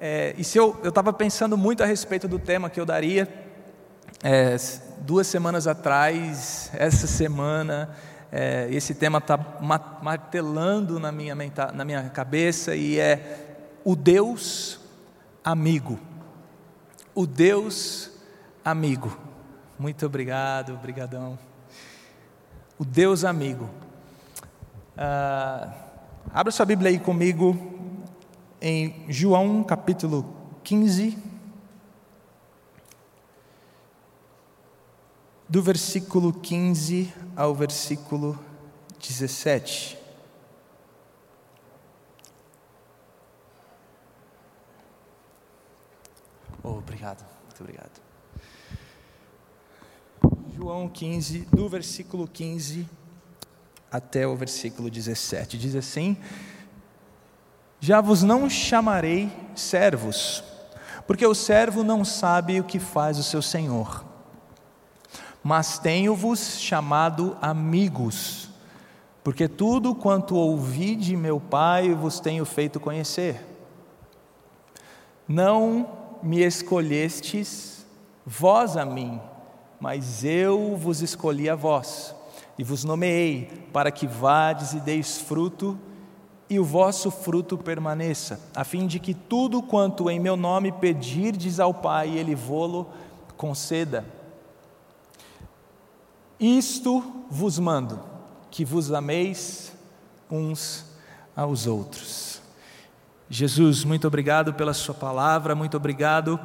É, e se eu estava pensando muito a respeito do tema que eu daria, é, duas semanas atrás, essa semana, é, esse tema está martelando na minha, na minha cabeça e é o Deus amigo. O Deus amigo. Muito obrigado, obrigadão. O Deus amigo. Ah, abra sua Bíblia aí comigo em João capítulo 15. Do versículo 15 ao versículo 17. Oh, obrigado, muito obrigado. João 15, do versículo 15 até o versículo 17. Diz assim: Já vos não chamarei servos, porque o servo não sabe o que faz o seu senhor. Mas tenho-vos chamado amigos, porque tudo quanto ouvi de meu Pai vos tenho feito conhecer. Não me escolhestes vós a mim, mas eu vos escolhi a vós e vos nomeei para que vades e deis fruto e o vosso fruto permaneça, a fim de que tudo quanto em meu nome pedirdes ao Pai, Ele vô-lo conceda. Isto vos mando, que vos ameis uns aos outros. Jesus, muito obrigado pela Sua palavra, muito obrigado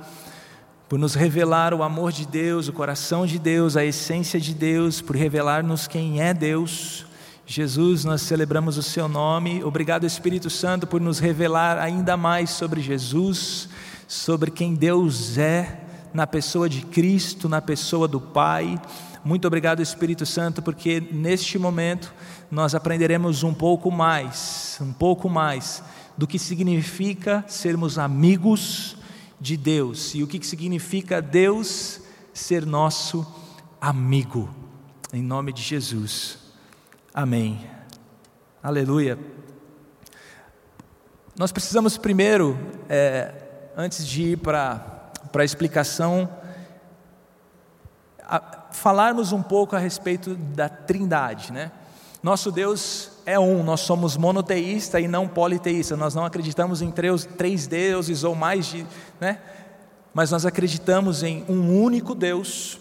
por nos revelar o amor de Deus, o coração de Deus, a essência de Deus, por revelar-nos quem é Deus. Jesus, nós celebramos o Seu nome. Obrigado, Espírito Santo, por nos revelar ainda mais sobre Jesus, sobre quem Deus é, na pessoa de Cristo, na pessoa do Pai. Muito obrigado, Espírito Santo, porque neste momento nós aprenderemos um pouco mais, um pouco mais do que significa sermos amigos de Deus e o que significa Deus ser nosso amigo. Em nome de Jesus. Amém. Aleluia. Nós precisamos primeiro, é, antes de ir para a explicação, falarmos um pouco a respeito da Trindade, né? Nosso Deus é um, nós somos monoteísta e não politeísta, nós não acreditamos em três, três deuses ou mais de, né? Mas nós acreditamos em um único Deus,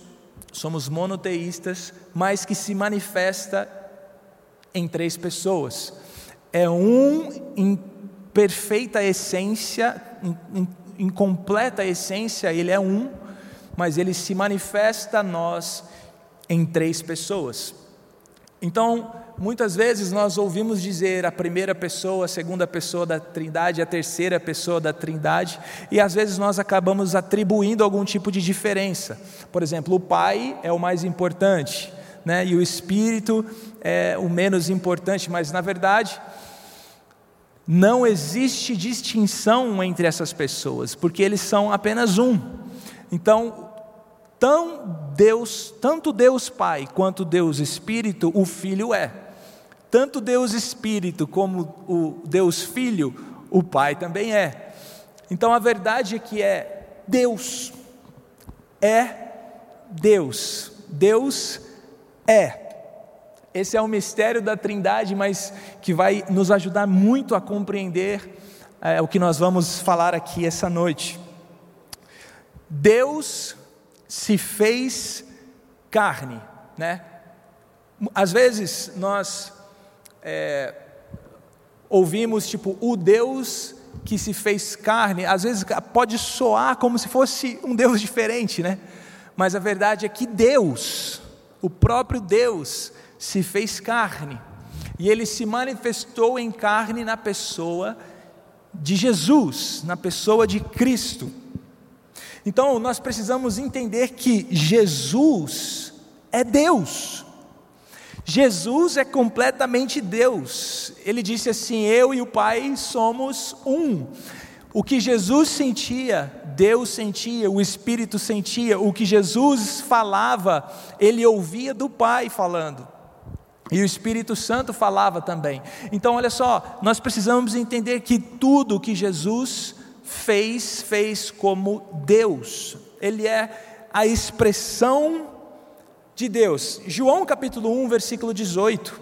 somos monoteístas, mas que se manifesta em três pessoas. É um em perfeita essência, em, em, em completa essência, ele é um, mas ele se manifesta a nós em três pessoas. Então, muitas vezes nós ouvimos dizer a primeira pessoa, a segunda pessoa da Trindade, a terceira pessoa da Trindade, e às vezes nós acabamos atribuindo algum tipo de diferença. Por exemplo, o Pai é o mais importante, né? e o Espírito é o menos importante, mas na verdade, não existe distinção entre essas pessoas, porque eles são apenas um. Então, Tão Deus, tanto Deus Pai quanto Deus Espírito, o Filho é. Tanto Deus Espírito como o Deus Filho, o Pai também é. Então a verdade é que é Deus. É Deus. Deus é. Esse é o mistério da Trindade, mas que vai nos ajudar muito a compreender é, o que nós vamos falar aqui essa noite. Deus se fez carne, né? Às vezes nós é, ouvimos tipo o Deus que se fez carne, às vezes pode soar como se fosse um Deus diferente, né? Mas a verdade é que Deus, o próprio Deus, se fez carne e ele se manifestou em carne na pessoa de Jesus, na pessoa de Cristo. Então nós precisamos entender que Jesus é Deus. Jesus é completamente Deus. Ele disse assim: Eu e o Pai somos um. O que Jesus sentia, Deus sentia, o Espírito sentia, o que Jesus falava, ele ouvia do Pai falando. E o Espírito Santo falava também. Então, olha só, nós precisamos entender que tudo que Jesus fez, fez como Deus. Ele é a expressão de Deus. João capítulo 1, versículo 18,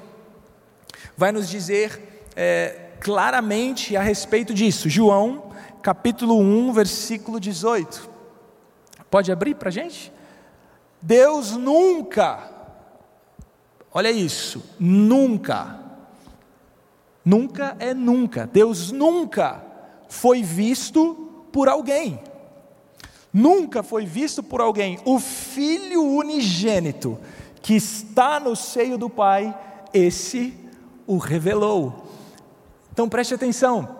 vai nos dizer é, claramente a respeito disso. João capítulo 1, versículo 18. Pode abrir para a gente? Deus nunca, olha isso, nunca, nunca é nunca, Deus nunca foi visto por alguém, nunca foi visto por alguém, o Filho unigênito que está no seio do Pai, esse o revelou. Então preste atenção,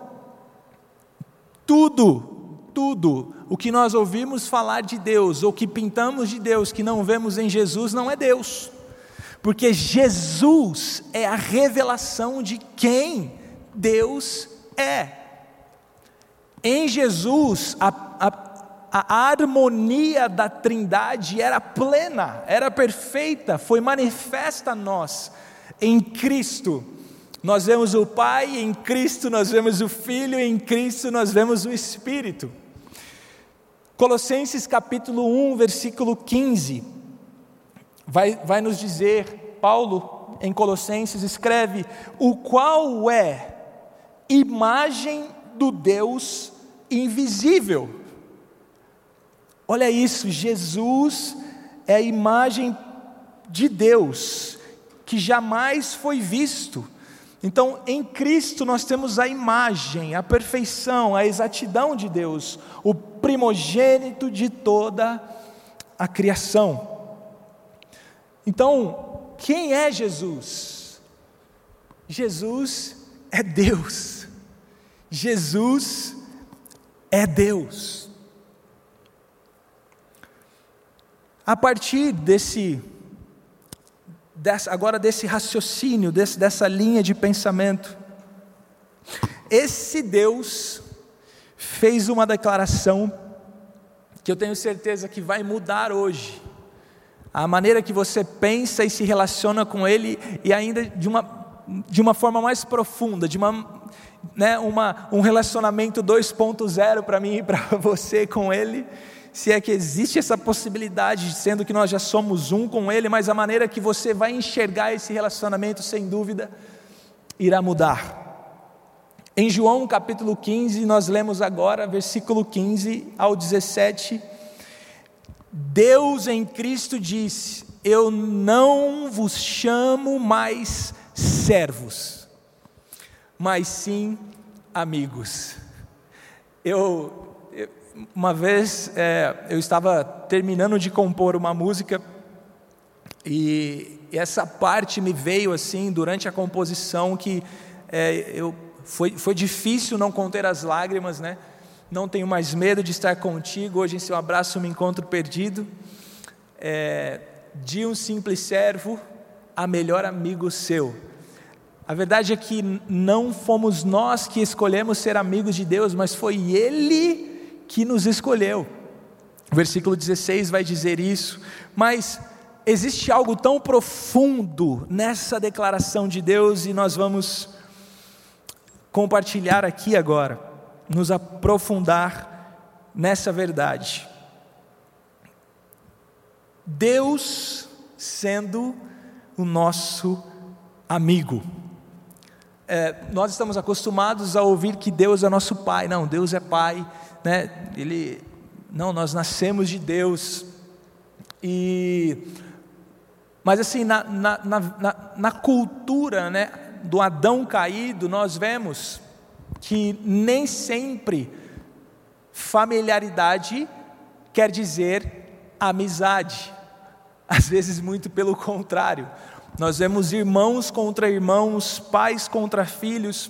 tudo, tudo o que nós ouvimos falar de Deus, ou que pintamos de Deus, que não vemos em Jesus, não é Deus, porque Jesus é a revelação de quem Deus é. Em Jesus, a, a, a harmonia da Trindade era plena, era perfeita, foi manifesta a nós em Cristo. Nós vemos o Pai, em Cristo nós vemos o Filho, em Cristo nós vemos o Espírito. Colossenses capítulo 1, versículo 15, vai, vai nos dizer, Paulo em Colossenses escreve: o qual é imagem do Deus invisível. Olha isso, Jesus é a imagem de Deus que jamais foi visto então, em Cristo nós temos a imagem, a perfeição, a exatidão de Deus, o primogênito de toda a criação. Então, quem é Jesus? Jesus é Deus. Jesus é Deus. A partir desse dessa, agora desse raciocínio, desse, dessa linha de pensamento. Esse Deus fez uma declaração que eu tenho certeza que vai mudar hoje. A maneira que você pensa e se relaciona com Ele, e ainda de uma, de uma forma mais profunda, de uma, né, uma, um relacionamento 2.0 para mim e para você com Ele se é que existe essa possibilidade, sendo que nós já somos um com Ele, mas a maneira que você vai enxergar esse relacionamento, sem dúvida, irá mudar. Em João capítulo 15, nós lemos agora, versículo 15 ao 17: Deus em Cristo disse: Eu não vos chamo mais servos, mas sim amigos. Eu uma vez é, eu estava terminando de compor uma música e essa parte me veio assim durante a composição que é, eu foi, foi difícil não conter as lágrimas, né? Não tenho mais medo de estar contigo. Hoje em seu abraço me encontro perdido. É, de um simples servo a melhor amigo seu. A verdade é que não fomos nós que escolhemos ser amigos de Deus, mas foi Ele que nos escolheu. O versículo 16 vai dizer isso, mas existe algo tão profundo nessa declaração de Deus e nós vamos compartilhar aqui agora, nos aprofundar nessa verdade. Deus sendo o nosso amigo. É, nós estamos acostumados a ouvir que Deus é nosso Pai. Não, Deus é Pai, né? Ele, não, nós nascemos de Deus. E, mas assim, na, na, na, na cultura, né, do Adão caído, nós vemos que nem sempre familiaridade quer dizer amizade. Às vezes, muito pelo contrário. Nós vemos irmãos contra irmãos, pais contra filhos,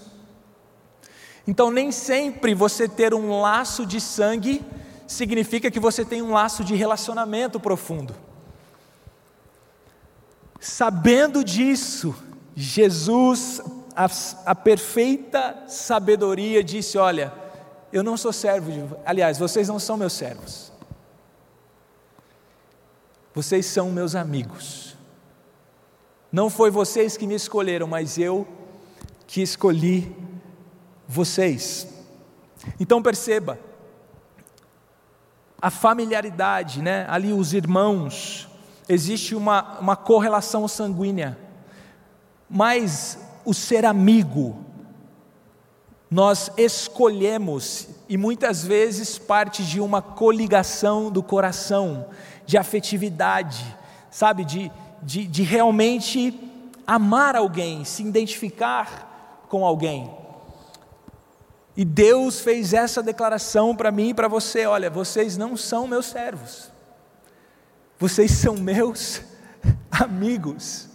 então, nem sempre você ter um laço de sangue significa que você tem um laço de relacionamento profundo. Sabendo disso, Jesus, a, a perfeita sabedoria, disse: Olha, eu não sou servo de. Aliás, vocês não são meus servos. Vocês são meus amigos. Não foi vocês que me escolheram, mas eu que escolhi vocês. Então perceba, a familiaridade, né? ali os irmãos, existe uma, uma correlação sanguínea, mas o ser amigo, nós escolhemos, e muitas vezes parte de uma coligação do coração, de afetividade, sabe, de, de, de realmente amar alguém, se identificar com alguém. E Deus fez essa declaração para mim e para você: olha, vocês não são meus servos, vocês são meus amigos.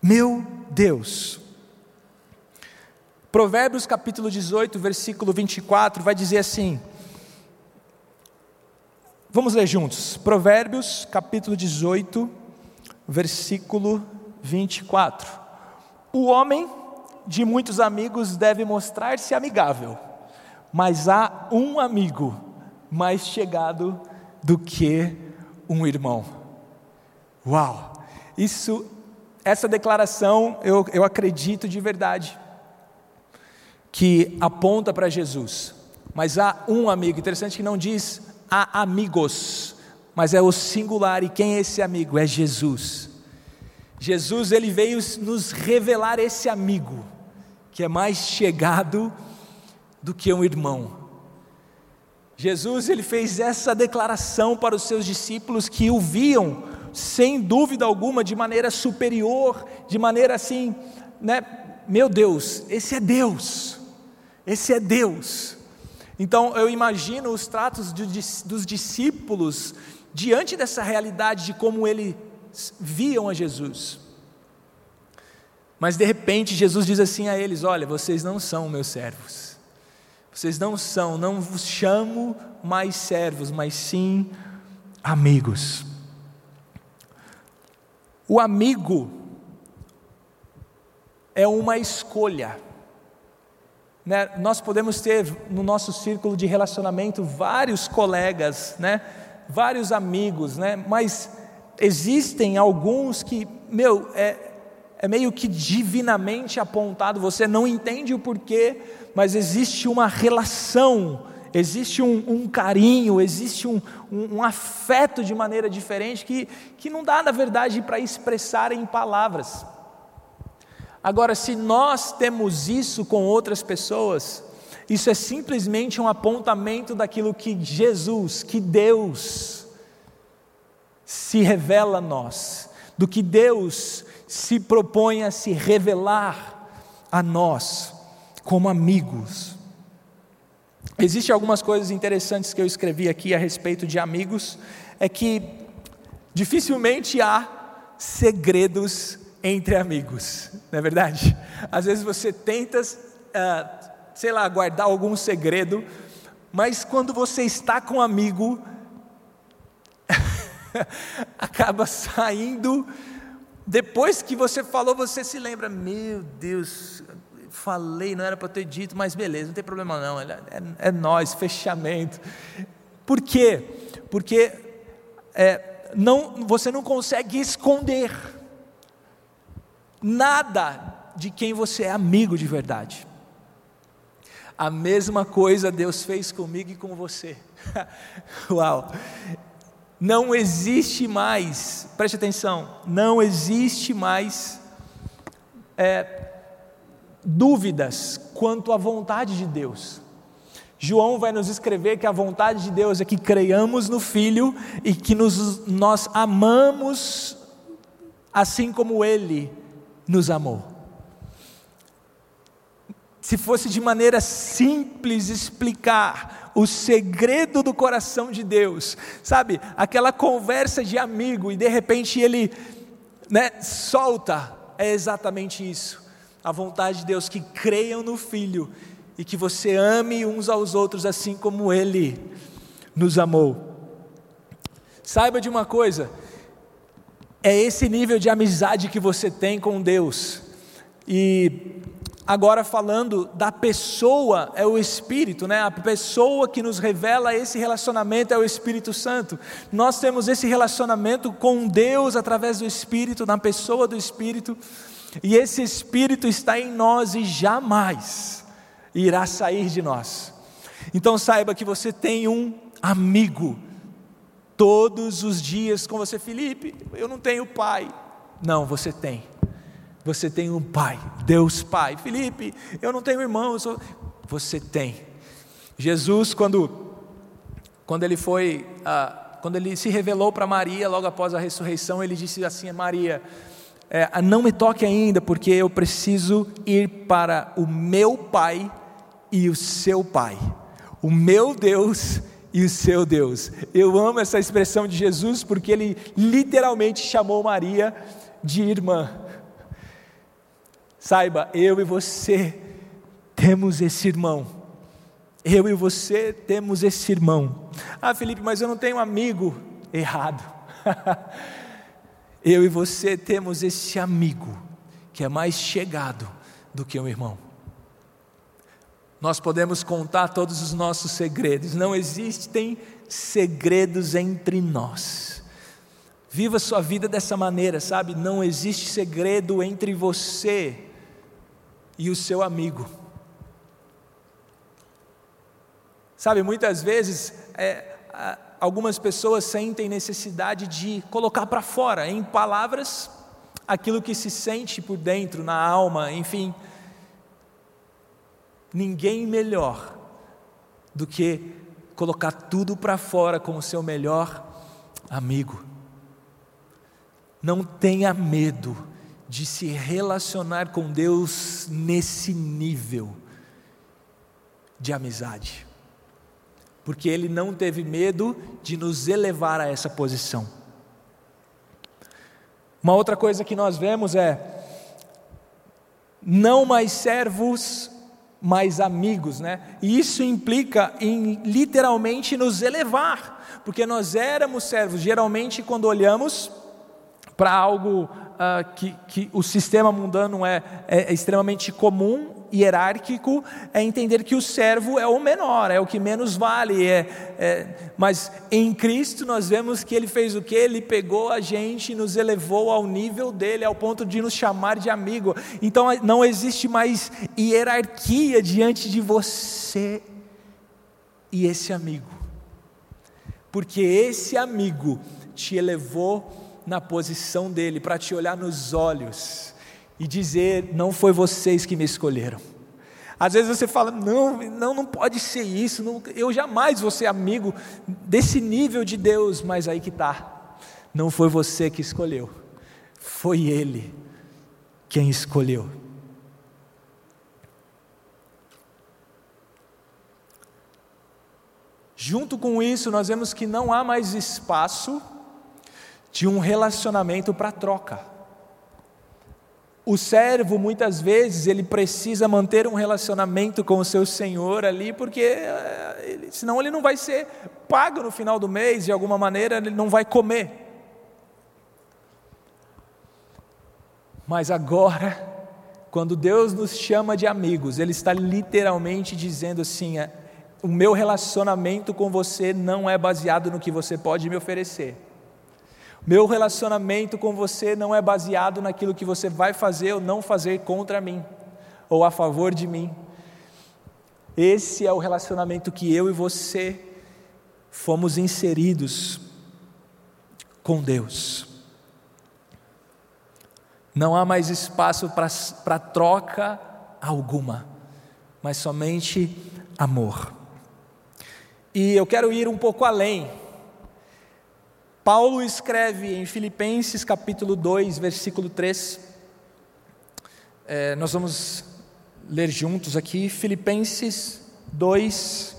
Meu Deus. Provérbios capítulo 18, versículo 24, vai dizer assim: Vamos ler juntos. Provérbios capítulo 18, versículo 24. O homem de muitos amigos deve mostrar-se amigável, mas há um amigo mais chegado do que um irmão. Uau! Isso, essa declaração eu, eu acredito de verdade que aponta para Jesus. Mas há um amigo, interessante que não diz há amigos, mas é o singular, e quem é esse amigo? É Jesus. Jesus ele veio nos revelar esse amigo, que é mais chegado do que um irmão. Jesus ele fez essa declaração para os seus discípulos que o viam, sem dúvida alguma, de maneira superior, de maneira assim, né? Meu Deus, esse é Deus, esse é Deus. Então eu imagino os tratos dos discípulos diante dessa realidade de como eles viam a Jesus. Mas de repente Jesus diz assim a eles: Olha, vocês não são meus servos, vocês não são, não vos chamo mais servos, mas sim amigos. O amigo é uma escolha. Né? Nós podemos ter no nosso círculo de relacionamento vários colegas, né? vários amigos, né? mas existem alguns que, meu, é, é meio que divinamente apontado, você não entende o porquê, mas existe uma relação, existe um, um carinho, existe um, um, um, afeto de maneira diferente que, que não dá, na verdade, para expressar em palavras. Agora, se nós temos isso com outras pessoas, isso é simplesmente um apontamento daquilo que Jesus, que Deus, se revela a nós, do que Deus se propõe a se revelar a nós como amigos. Existem algumas coisas interessantes que eu escrevi aqui a respeito de amigos, é que dificilmente há segredos entre amigos, não é verdade? Às vezes você tenta, uh, sei lá, guardar algum segredo, mas quando você está com um amigo, acaba saindo, depois que você falou, você se lembra, meu Deus, falei, não era para ter dito, mas beleza, não tem problema não, é, é, é nós, fechamento. Por quê? Porque é, não, você não consegue esconder nada de quem você é amigo de verdade. A mesma coisa Deus fez comigo e com você. Uau! Não existe mais, preste atenção, não existe mais é, dúvidas quanto à vontade de Deus. João vai nos escrever que a vontade de Deus é que creiamos no Filho e que nos, nós amamos assim como Ele nos amou. Se fosse de maneira simples explicar o segredo do coração de Deus, sabe, aquela conversa de amigo e de repente ele né, solta, é exatamente isso. A vontade de Deus que creiam no Filho e que você ame uns aos outros assim como Ele nos amou. Saiba de uma coisa, é esse nível de amizade que você tem com Deus. E agora falando da pessoa, é o Espírito, né? A pessoa que nos revela esse relacionamento é o Espírito Santo. Nós temos esse relacionamento com Deus através do Espírito, na pessoa do Espírito, e esse Espírito está em nós e jamais irá sair de nós. Então saiba que você tem um amigo todos os dias com você, Felipe. Eu não tenho pai. Não, você tem. Você tem um pai, Deus Pai. Felipe, eu não tenho irmão. Sou... Você tem. Jesus, quando, quando ele foi, ah, quando ele se revelou para Maria logo após a ressurreição, ele disse assim: Maria, é, não me toque ainda, porque eu preciso ir para o meu Pai e o seu Pai, o meu Deus e o seu Deus. Eu amo essa expressão de Jesus porque ele literalmente chamou Maria de irmã. Saiba, eu e você temos esse irmão. Eu e você temos esse irmão. Ah, Felipe, mas eu não tenho amigo. Errado. eu e você temos esse amigo que é mais chegado do que um irmão. Nós podemos contar todos os nossos segredos, não existem segredos entre nós. Viva sua vida dessa maneira, sabe? Não existe segredo entre você e o seu amigo. Sabe, muitas vezes é, algumas pessoas sentem necessidade de colocar para fora, em palavras, aquilo que se sente por dentro, na alma, enfim. Ninguém melhor do que colocar tudo para fora com o seu melhor amigo. Não tenha medo de se relacionar com Deus nesse nível de amizade, porque Ele não teve medo de nos elevar a essa posição. Uma outra coisa que nós vemos é: não mais servos mais amigos, né? E isso implica em literalmente nos elevar, porque nós éramos servos. Geralmente, quando olhamos para algo uh, que, que, o sistema mundano é, é, é extremamente comum, hierárquico, é entender que o servo é o menor, é o que menos vale. É, é, mas em Cristo nós vemos que Ele fez o que? Ele pegou a gente nos elevou ao nível dele, ao ponto de nos chamar de amigo. Então não existe mais hierarquia diante de você e esse amigo, porque esse amigo te elevou na posição dele, para te olhar nos olhos e dizer: não foi vocês que me escolheram. Às vezes você fala: não, não, não pode ser isso, não, eu jamais vou ser amigo desse nível de Deus, mas aí que está. Não foi você que escolheu, foi Ele quem escolheu. Junto com isso, nós vemos que não há mais espaço de um relacionamento para troca. O servo, muitas vezes, ele precisa manter um relacionamento com o seu senhor ali, porque eh, senão ele não vai ser pago no final do mês, de alguma maneira ele não vai comer. Mas agora, quando Deus nos chama de amigos, Ele está literalmente dizendo assim: é, o meu relacionamento com você não é baseado no que você pode me oferecer meu relacionamento com você não é baseado naquilo que você vai fazer ou não fazer contra mim, ou a favor de mim. Esse é o relacionamento que eu e você fomos inseridos com Deus. Não há mais espaço para troca alguma, mas somente amor. E eu quero ir um pouco além Paulo escreve em Filipenses capítulo 2, versículo 3. É, nós vamos ler juntos aqui, Filipenses 2,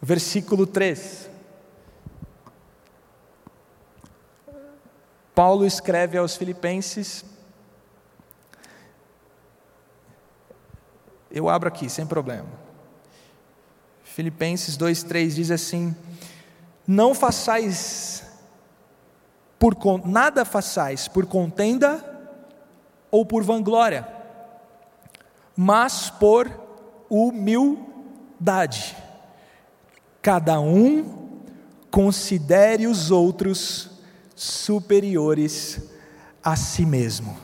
versículo 3. Paulo escreve aos Filipenses. Eu abro aqui, sem problema. Filipenses 2,3 diz assim: Não façais por nada façais por contenda ou por vanglória, mas por humildade. Cada um considere os outros superiores a si mesmo.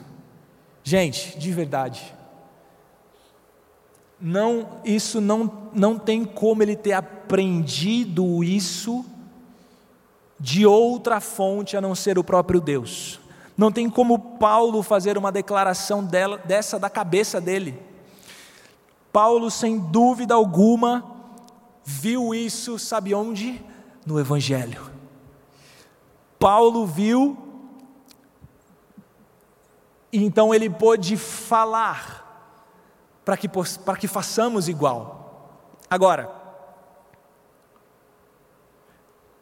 Gente, de verdade, não, isso não, não tem como ele ter aprendido isso de outra fonte a não ser o próprio Deus. Não tem como Paulo fazer uma declaração dela, dessa da cabeça dele. Paulo, sem dúvida alguma, viu isso, sabe onde? No Evangelho. Paulo viu, então ele pôde falar para que, para que façamos igual. Agora,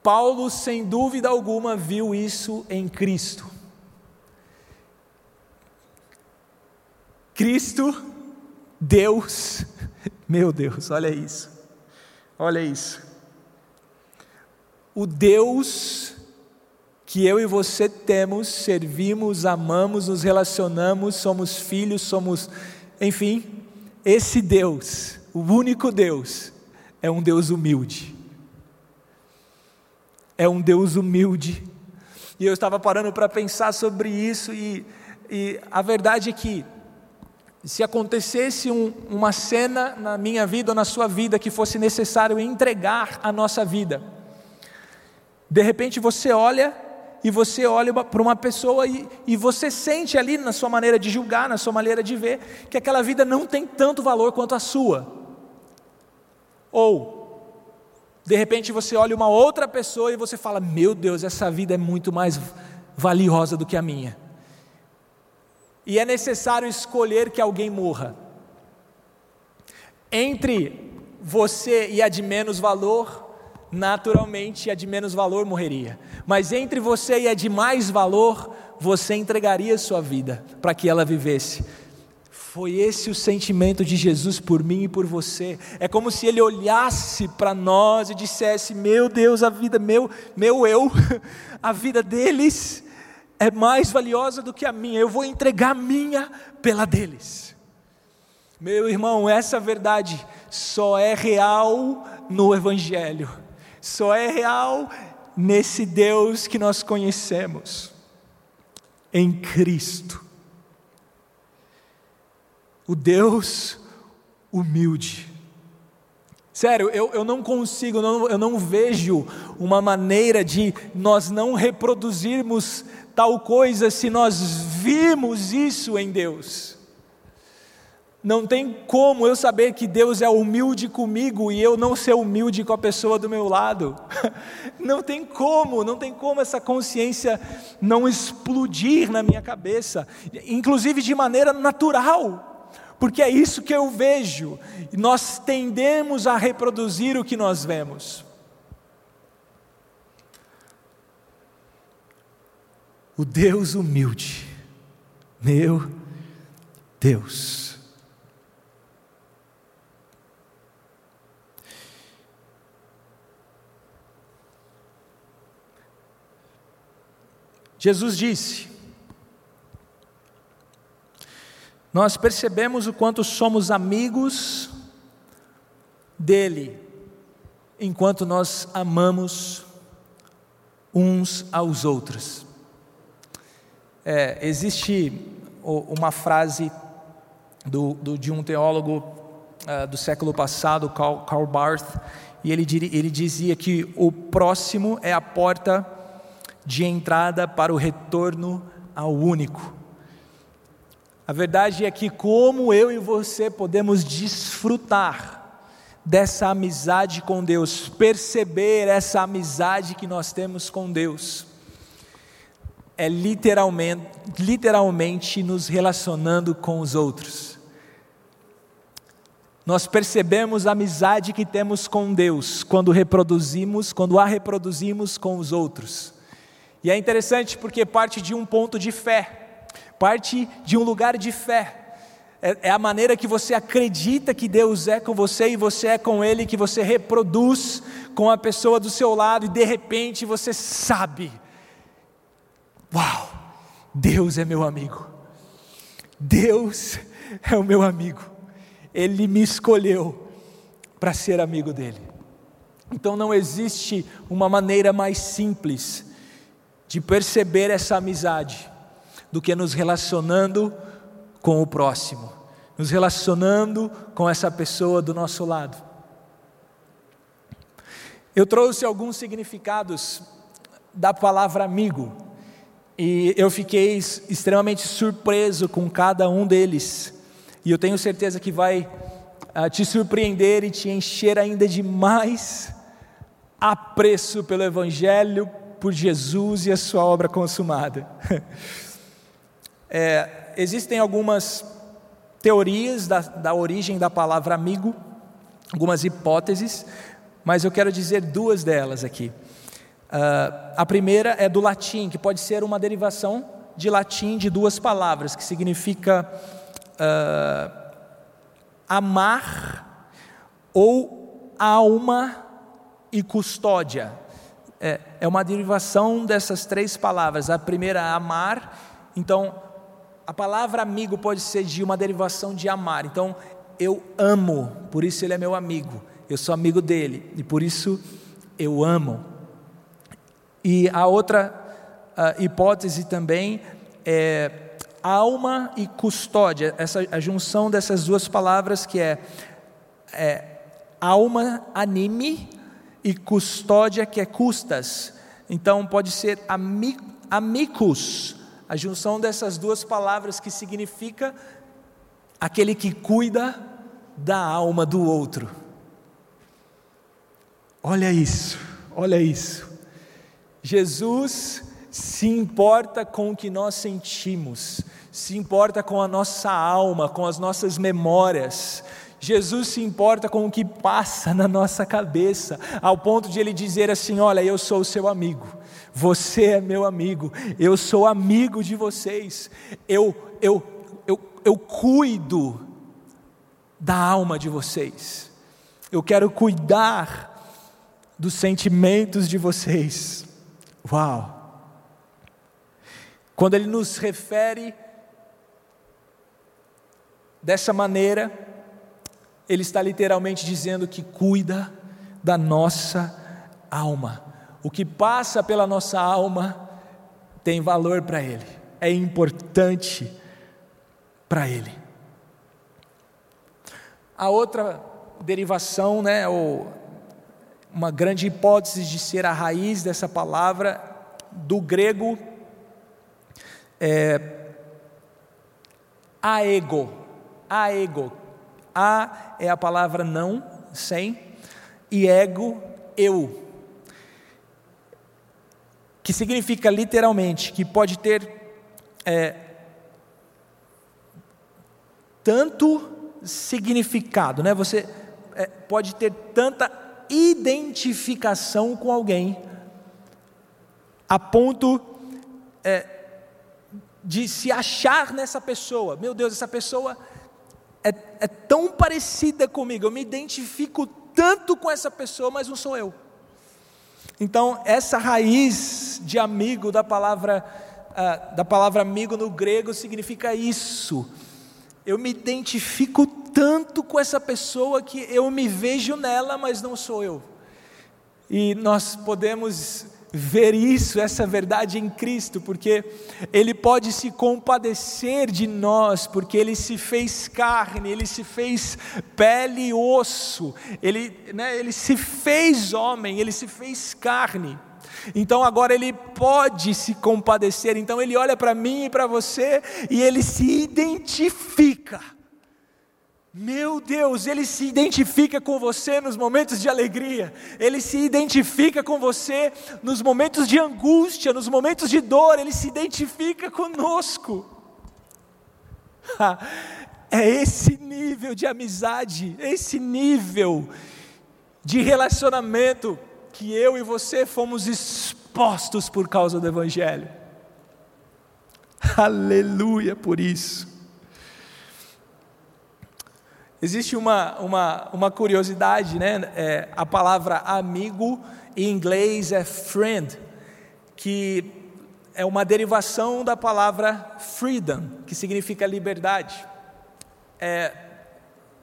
Paulo, sem dúvida alguma, viu isso em Cristo. Cristo, Deus, meu Deus, olha isso, olha isso. O Deus que eu e você temos, servimos, amamos, nos relacionamos, somos filhos, somos, enfim, esse Deus, o único Deus, é um Deus humilde. É um Deus humilde. E eu estava parando para pensar sobre isso, e, e, a verdade é que, se acontecesse um, uma cena na minha vida ou na sua vida que fosse necessário entregar a nossa vida, de repente você olha e você olha para uma pessoa e, e você sente ali na sua maneira de julgar, na sua maneira de ver, que aquela vida não tem tanto valor quanto a sua. Ou, de repente você olha uma outra pessoa e você fala: Meu Deus, essa vida é muito mais valiosa do que a minha. E é necessário escolher que alguém morra. Entre você e a de menos valor, naturalmente a de menos valor morreria. Mas entre você e a de mais valor, você entregaria sua vida para que ela vivesse. Foi esse o sentimento de Jesus por mim e por você. É como se ele olhasse para nós e dissesse: Meu Deus, a vida, meu, meu eu, a vida deles é mais valiosa do que a minha. Eu vou entregar a minha pela deles. Meu irmão, essa verdade só é real no Evangelho só é real nesse Deus que nós conhecemos, em Cristo. O Deus humilde. Sério, eu, eu não consigo, não, eu não vejo uma maneira de nós não reproduzirmos tal coisa se nós vimos isso em Deus. Não tem como eu saber que Deus é humilde comigo e eu não ser humilde com a pessoa do meu lado. Não tem como, não tem como essa consciência não explodir na minha cabeça, inclusive de maneira natural, porque é isso que eu vejo. Nós tendemos a reproduzir o que nós vemos. O Deus humilde, meu Deus. Jesus disse: Nós percebemos o quanto somos amigos dele, enquanto nós amamos uns aos outros. É, existe uma frase do, do, de um teólogo uh, do século passado, Karl, Karl Barth, e ele, ele dizia que o próximo é a porta de entrada para o retorno ao único. A verdade é que, como eu e você podemos desfrutar dessa amizade com Deus, perceber essa amizade que nós temos com Deus, é literalmente, literalmente nos relacionando com os outros. Nós percebemos a amizade que temos com Deus quando reproduzimos, quando a reproduzimos com os outros. E é interessante porque parte de um ponto de fé, parte de um lugar de fé. É, é, a maneira que você acredita que Deus é com você e você é com Ele, que você reproduz com a pessoa do seu lado e de repente você sabe: Uau, Deus é meu amigo, Deus é o meu amigo, Ele me escolheu para ser amigo dele. Então não existe uma maneira mais simples de perceber essa amizade do que nos relacionando com o próximo, nos relacionando com essa pessoa do nosso lado. Eu trouxe alguns significados da palavra amigo e eu fiquei extremamente surpreso com cada um deles. E eu tenho certeza que vai uh, te surpreender e te encher ainda de mais apreço pelo Evangelho, por Jesus e a sua obra consumada. é, existem algumas teorias da, da origem da palavra amigo, algumas hipóteses, mas eu quero dizer duas delas aqui. Uh, a primeira é do latim, que pode ser uma derivação de latim de duas palavras, que significa uh, amar ou alma e custódia. É, é uma derivação dessas três palavras. A primeira, amar. Então, a palavra amigo pode ser de uma derivação de amar. Então, eu amo, por isso ele é meu amigo. Eu sou amigo dele e por isso eu amo. E a outra uh, hipótese também é alma e custódia, essa, a junção dessas duas palavras que é, é alma, anime, e custódia, que é custas. Então pode ser amicus, a junção dessas duas palavras que significa aquele que cuida da alma do outro. Olha isso, olha isso. Jesus se importa com o que nós sentimos, se importa com a nossa alma, com as nossas memórias. Jesus se importa com o que passa na nossa cabeça, ao ponto de ele dizer assim: Olha, eu sou o seu amigo, você é meu amigo, eu sou amigo de vocês, eu, eu, eu, eu cuido da alma de vocês, eu quero cuidar dos sentimentos de vocês. Uau! Quando ele nos refere dessa maneira, ele está literalmente dizendo que cuida da nossa alma. O que passa pela nossa alma tem valor para ele, é importante para ele. A outra derivação, né, ou uma grande hipótese de ser a raiz dessa palavra, do grego é, aego, aego. A é a palavra não, sem, e ego, eu. Que significa literalmente que pode ter é, tanto significado, né? Você é, pode ter tanta identificação com alguém, a ponto é, de se achar nessa pessoa. Meu Deus, essa pessoa é, é tão parecida comigo, eu me identifico tanto com essa pessoa, mas não sou eu. Então, essa raiz de amigo da palavra, uh, da palavra amigo no grego significa isso. Eu me identifico tanto com essa pessoa que eu me vejo nela, mas não sou eu. E nós podemos ver isso, essa verdade em Cristo, porque Ele pode se compadecer de nós, porque Ele se fez carne, Ele se fez pele e osso, Ele, né, ele se fez homem, Ele se fez carne. Então agora Ele pode se compadecer, então Ele olha para mim e para você e Ele se identifica meu Deus, Ele se identifica com você nos momentos de alegria, Ele se identifica com você nos momentos de angústia, nos momentos de dor, Ele se identifica conosco. É esse nível de amizade, esse nível de relacionamento que eu e você fomos expostos por causa do Evangelho. Aleluia por isso. Existe uma, uma, uma curiosidade, né? É, a palavra amigo em inglês é friend, que é uma derivação da palavra freedom, que significa liberdade. É,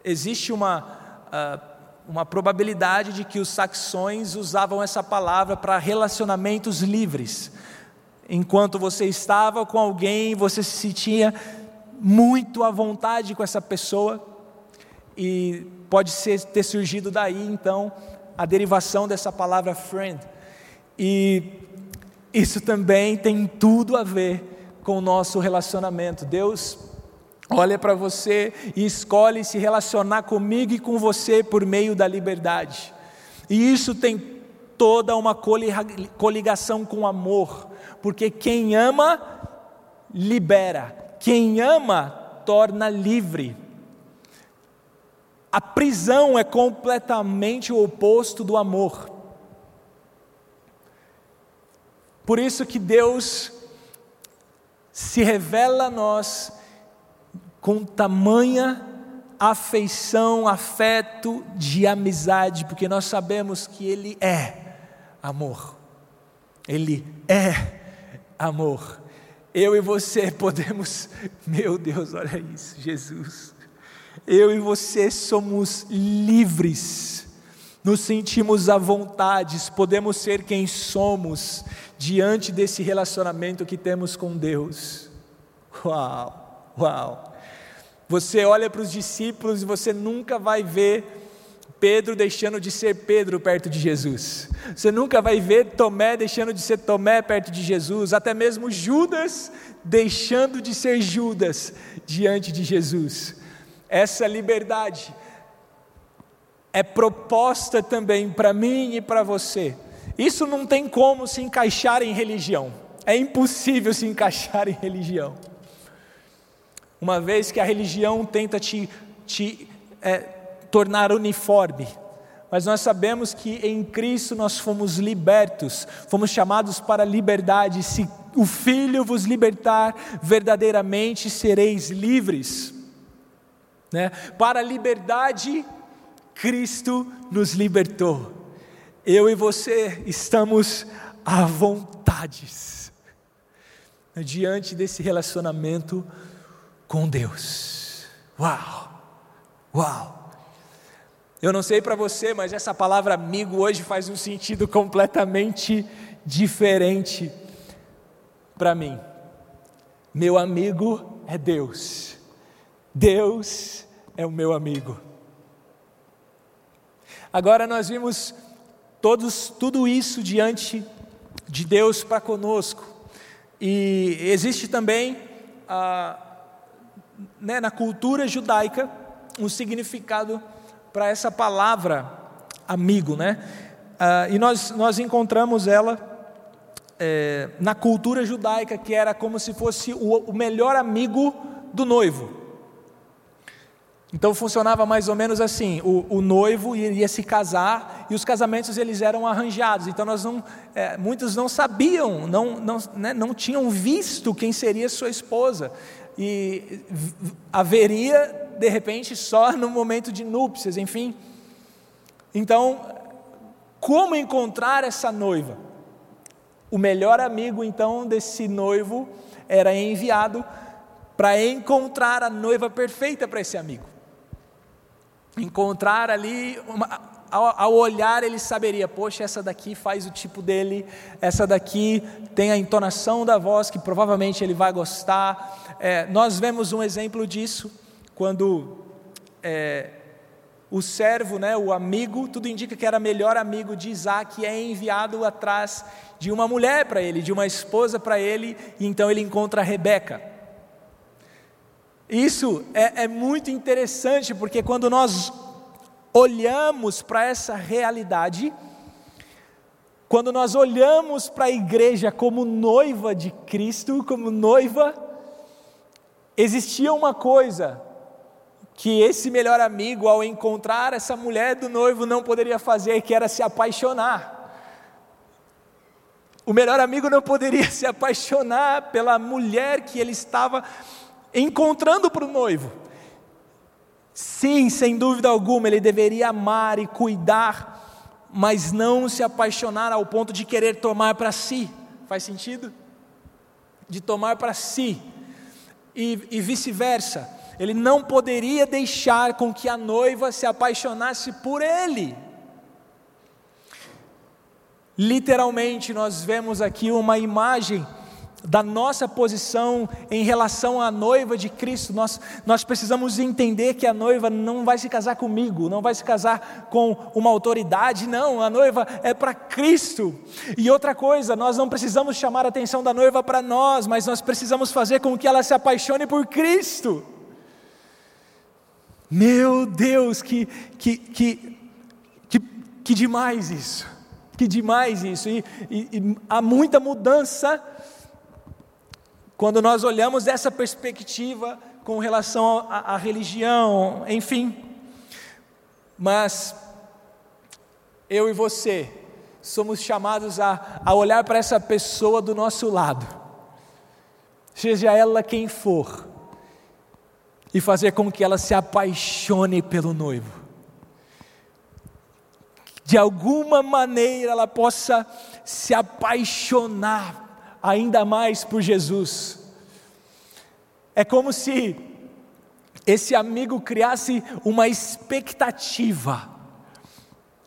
existe uma, uh, uma probabilidade de que os saxões usavam essa palavra para relacionamentos livres. Enquanto você estava com alguém, você se sentia muito à vontade com essa pessoa, e pode ser, ter surgido daí então a derivação dessa palavra friend. E isso também tem tudo a ver com o nosso relacionamento. Deus olha para você e escolhe se relacionar comigo e com você por meio da liberdade. E isso tem toda uma coligação com amor, porque quem ama, libera, quem ama, torna livre. A prisão é completamente o oposto do amor. Por isso que Deus se revela a nós com tamanha afeição, afeto de amizade, porque nós sabemos que Ele é amor. Ele é amor. Eu e você podemos, meu Deus, olha isso, Jesus. Eu e você somos livres, nos sentimos à vontade, podemos ser quem somos diante desse relacionamento que temos com Deus. Uau, uau. Você olha para os discípulos e você nunca vai ver Pedro deixando de ser Pedro perto de Jesus. Você nunca vai ver Tomé deixando de ser Tomé perto de Jesus, até mesmo Judas deixando de ser Judas diante de Jesus. Essa liberdade é proposta também para mim e para você. Isso não tem como se encaixar em religião. É impossível se encaixar em religião uma vez que a religião tenta te, te é, tornar uniforme. Mas nós sabemos que em Cristo nós fomos libertos, fomos chamados para a liberdade. Se o Filho vos libertar, verdadeiramente sereis livres. Né? Para a liberdade, Cristo nos libertou. Eu e você estamos à vontade diante desse relacionamento com Deus. Uau! Uau! Eu não sei para você, mas essa palavra amigo hoje faz um sentido completamente diferente para mim. Meu amigo é Deus. Deus é o meu amigo. Agora nós vimos todos tudo isso diante de Deus para conosco. E existe também a né, na cultura judaica um significado para essa palavra amigo, né? Ah, e nós, nós encontramos ela é, na cultura judaica, que era como se fosse o, o melhor amigo do noivo. Então funcionava mais ou menos assim: o, o, noivo iria se casar e os casamentos eles eram arranjados. Então nós não, é, muitos não sabiam, não, não, né, não tinham visto quem seria sua esposa e haveria de repente só no momento de núpcias, enfim. Então, como encontrar essa noiva? O melhor amigo então desse noivo era enviado para encontrar a noiva perfeita para esse amigo. Encontrar ali uma, ao, ao, olhar ele saberia, poxa, essa daqui faz o tipo dele, essa daqui tem a entonação da voz que provavelmente ele vai gostar. É, nós vemos um exemplo disso quando é, o servo, né, o amigo, tudo indica que era melhor amigo de Isaac, é enviado atrás de uma mulher para ele, de uma esposa para ele, e então ele encontra Rebeca. Isso é, é muito interessante, porque quando nós olhamos para essa realidade, quando nós olhamos para a igreja como noiva de Cristo, como noiva, existia uma coisa que esse melhor amigo, ao encontrar essa mulher do noivo, não poderia fazer, que era se apaixonar. O melhor amigo não poderia se apaixonar pela mulher que ele estava encontrando para o noivo. Sim, sem dúvida alguma, ele deveria amar e cuidar, mas não se apaixonar ao ponto de querer tomar para si. Faz sentido? De tomar para si. E, e vice-versa. Ele não poderia deixar com que a noiva se apaixonasse por ele. Literalmente, nós vemos aqui uma imagem da nossa posição em relação à noiva de Cristo. Nós, nós precisamos entender que a noiva não vai se casar comigo, não vai se casar com uma autoridade, não, a noiva é para Cristo. E outra coisa, nós não precisamos chamar a atenção da noiva para nós, mas nós precisamos fazer com que ela se apaixone por Cristo. Meu Deus, que, que, que, que, que demais isso, que demais isso, e, e, e há muita mudança quando nós olhamos dessa perspectiva com relação à, religião, enfim. Mas eu e você somos chamados a, a olhar para essa pessoa do nosso lado, seja ela quem for, e fazer com que ela se apaixone pelo noivo. De alguma maneira ela possa se apaixonar ainda mais por Jesus. É como se esse amigo criasse uma expectativa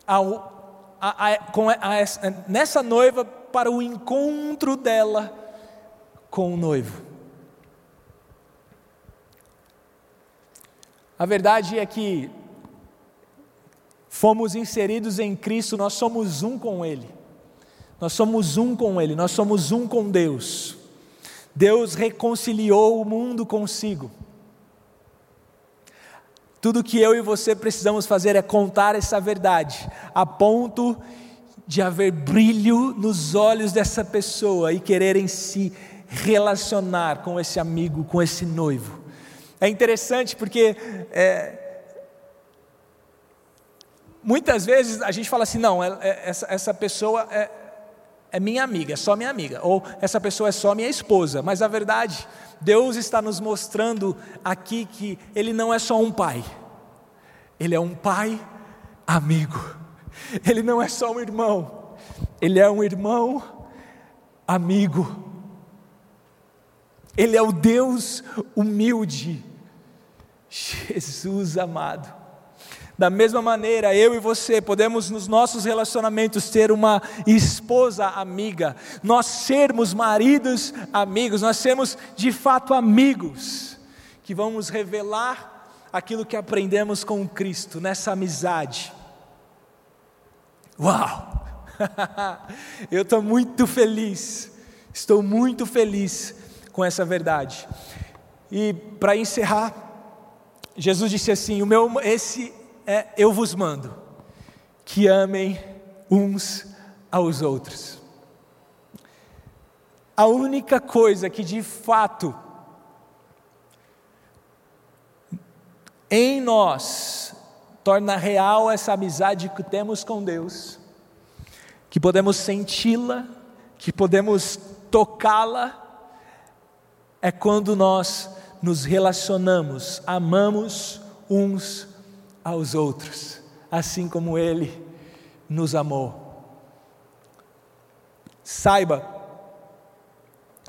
ao, a, a, a, nessa noiva para o encontro dela com o noivo. A verdade é que fomos inseridos em Cristo, nós somos um com Ele. Nós somos um com Ele, nós somos um com Deus. Deus reconciliou o mundo consigo. Tudo que eu e você precisamos fazer é contar essa verdade, a ponto de haver brilho nos olhos dessa pessoa e quererem se relacionar com esse amigo, com esse noivo. É interessante porque é, muitas vezes a gente fala assim: não, é, é, essa, essa pessoa é, é minha amiga, é só minha amiga, ou essa pessoa é só minha esposa, mas a verdade, Deus está nos mostrando aqui que Ele não é só um pai, Ele é um pai amigo, Ele não é só um irmão, Ele é um irmão amigo, Ele é o Deus humilde, Jesus amado. Da mesma maneira, eu e você podemos nos nossos relacionamentos ter uma esposa amiga, nós sermos maridos amigos, nós sermos de fato amigos, que vamos revelar aquilo que aprendemos com Cristo nessa amizade. Uau! eu estou muito feliz, estou muito feliz com essa verdade. E para encerrar, Jesus disse assim: o meu, esse é: Eu vos mando que amem uns aos outros. A única coisa que de fato em nós torna real essa amizade que temos com Deus, que podemos senti-la, que podemos tocá-la, é quando nós nos relacionamos, amamos uns aos outros, assim como Ele nos amou. Saiba,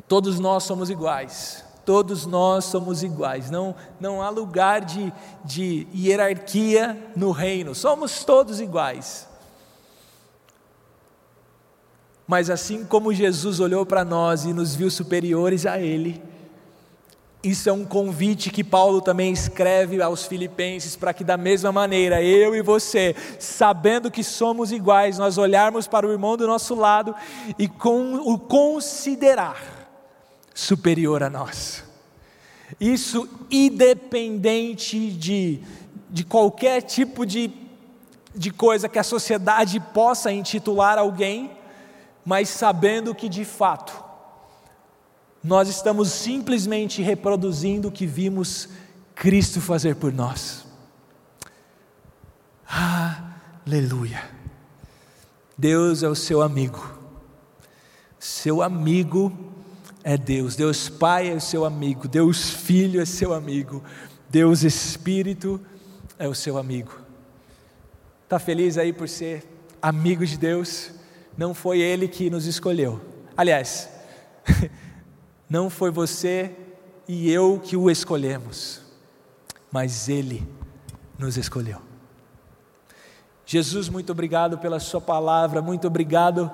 todos nós somos iguais, todos nós somos iguais, não, não há lugar de, de hierarquia no reino, somos todos iguais. Mas assim como Jesus olhou para nós e nos viu superiores a Ele, isso é um convite que Paulo também escreve aos Filipenses, para que, da mesma maneira, eu e você, sabendo que somos iguais, nós olharmos para o irmão do nosso lado e com, o considerar superior a nós. Isso independente de, de qualquer tipo de, de coisa que a sociedade possa intitular alguém, mas sabendo que de fato nós estamos simplesmente reproduzindo o que vimos Cristo fazer por nós. Aleluia. Deus é o seu amigo. Seu amigo é Deus. Deus Pai é o seu amigo. Deus Filho é seu amigo. Deus Espírito é o seu amigo. Está feliz aí por ser amigo de Deus? Não foi Ele que nos escolheu. Aliás, Não foi você e eu que o escolhemos, mas Ele nos escolheu. Jesus, muito obrigado pela Sua palavra, muito obrigado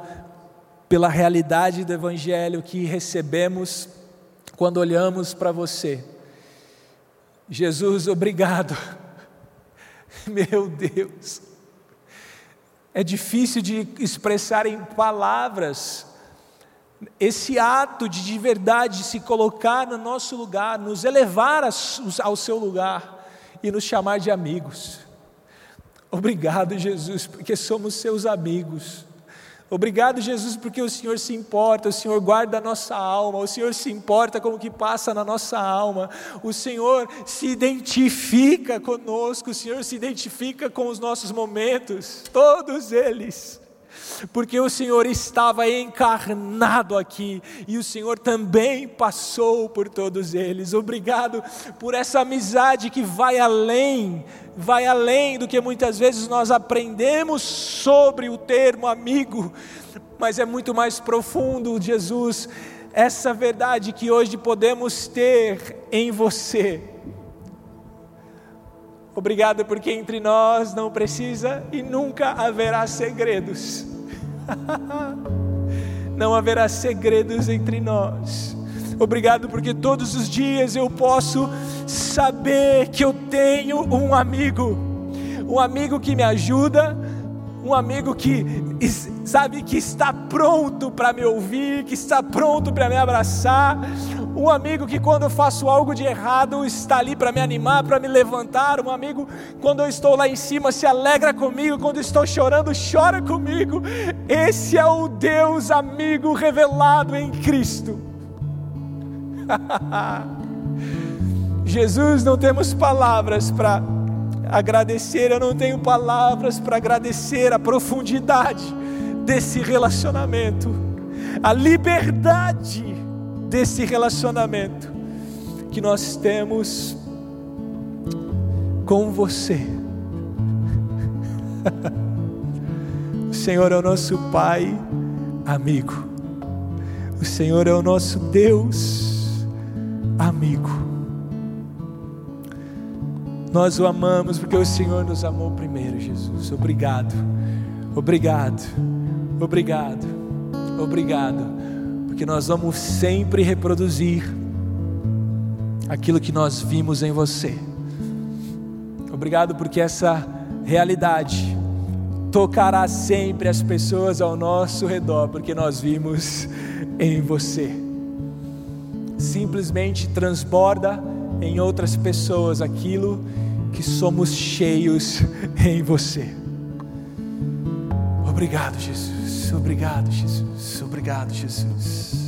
pela realidade do Evangelho que recebemos quando olhamos para você. Jesus, obrigado. Meu Deus, é difícil de expressar em palavras esse ato de de verdade se colocar no nosso lugar, nos elevar ao seu lugar e nos chamar de amigos. Obrigado, Jesus, porque somos seus amigos. Obrigado, Jesus, porque o Senhor se importa, o Senhor guarda a nossa alma, o Senhor se importa com o que passa na nossa alma, o Senhor se identifica conosco, o Senhor se identifica com os nossos momentos, todos eles porque o Senhor estava encarnado aqui e o Senhor também passou por todos eles. Obrigado por essa amizade que vai além, vai além do que muitas vezes nós aprendemos sobre o termo amigo, mas é muito mais profundo, Jesus, essa verdade que hoje podemos ter em você. Obrigado porque entre nós não precisa e nunca haverá segredos. Não haverá segredos entre nós. Obrigado porque todos os dias eu posso saber que eu tenho um amigo, um amigo que me ajuda, um amigo que sabe que está pronto para me ouvir, que está pronto para me abraçar, um amigo que quando eu faço algo de errado está ali para me animar, para me levantar, um amigo quando eu estou lá em cima se alegra comigo, quando estou chorando chora comigo. Esse é o Deus amigo revelado em Cristo. Jesus, não temos palavras para agradecer, eu não tenho palavras para agradecer a profundidade desse relacionamento, a liberdade desse relacionamento que nós temos com você. o Senhor é o nosso Pai amigo, o Senhor é o nosso Deus amigo. Nós o amamos porque o Senhor nos amou primeiro, Jesus. Obrigado, obrigado, obrigado, obrigado, porque nós vamos sempre reproduzir aquilo que nós vimos em você. Obrigado porque essa realidade tocará sempre as pessoas ao nosso redor, porque nós vimos em você. Simplesmente transborda em outras pessoas aquilo que somos cheios em você. Obrigado, Jesus. Obrigado, Jesus. Obrigado, Jesus.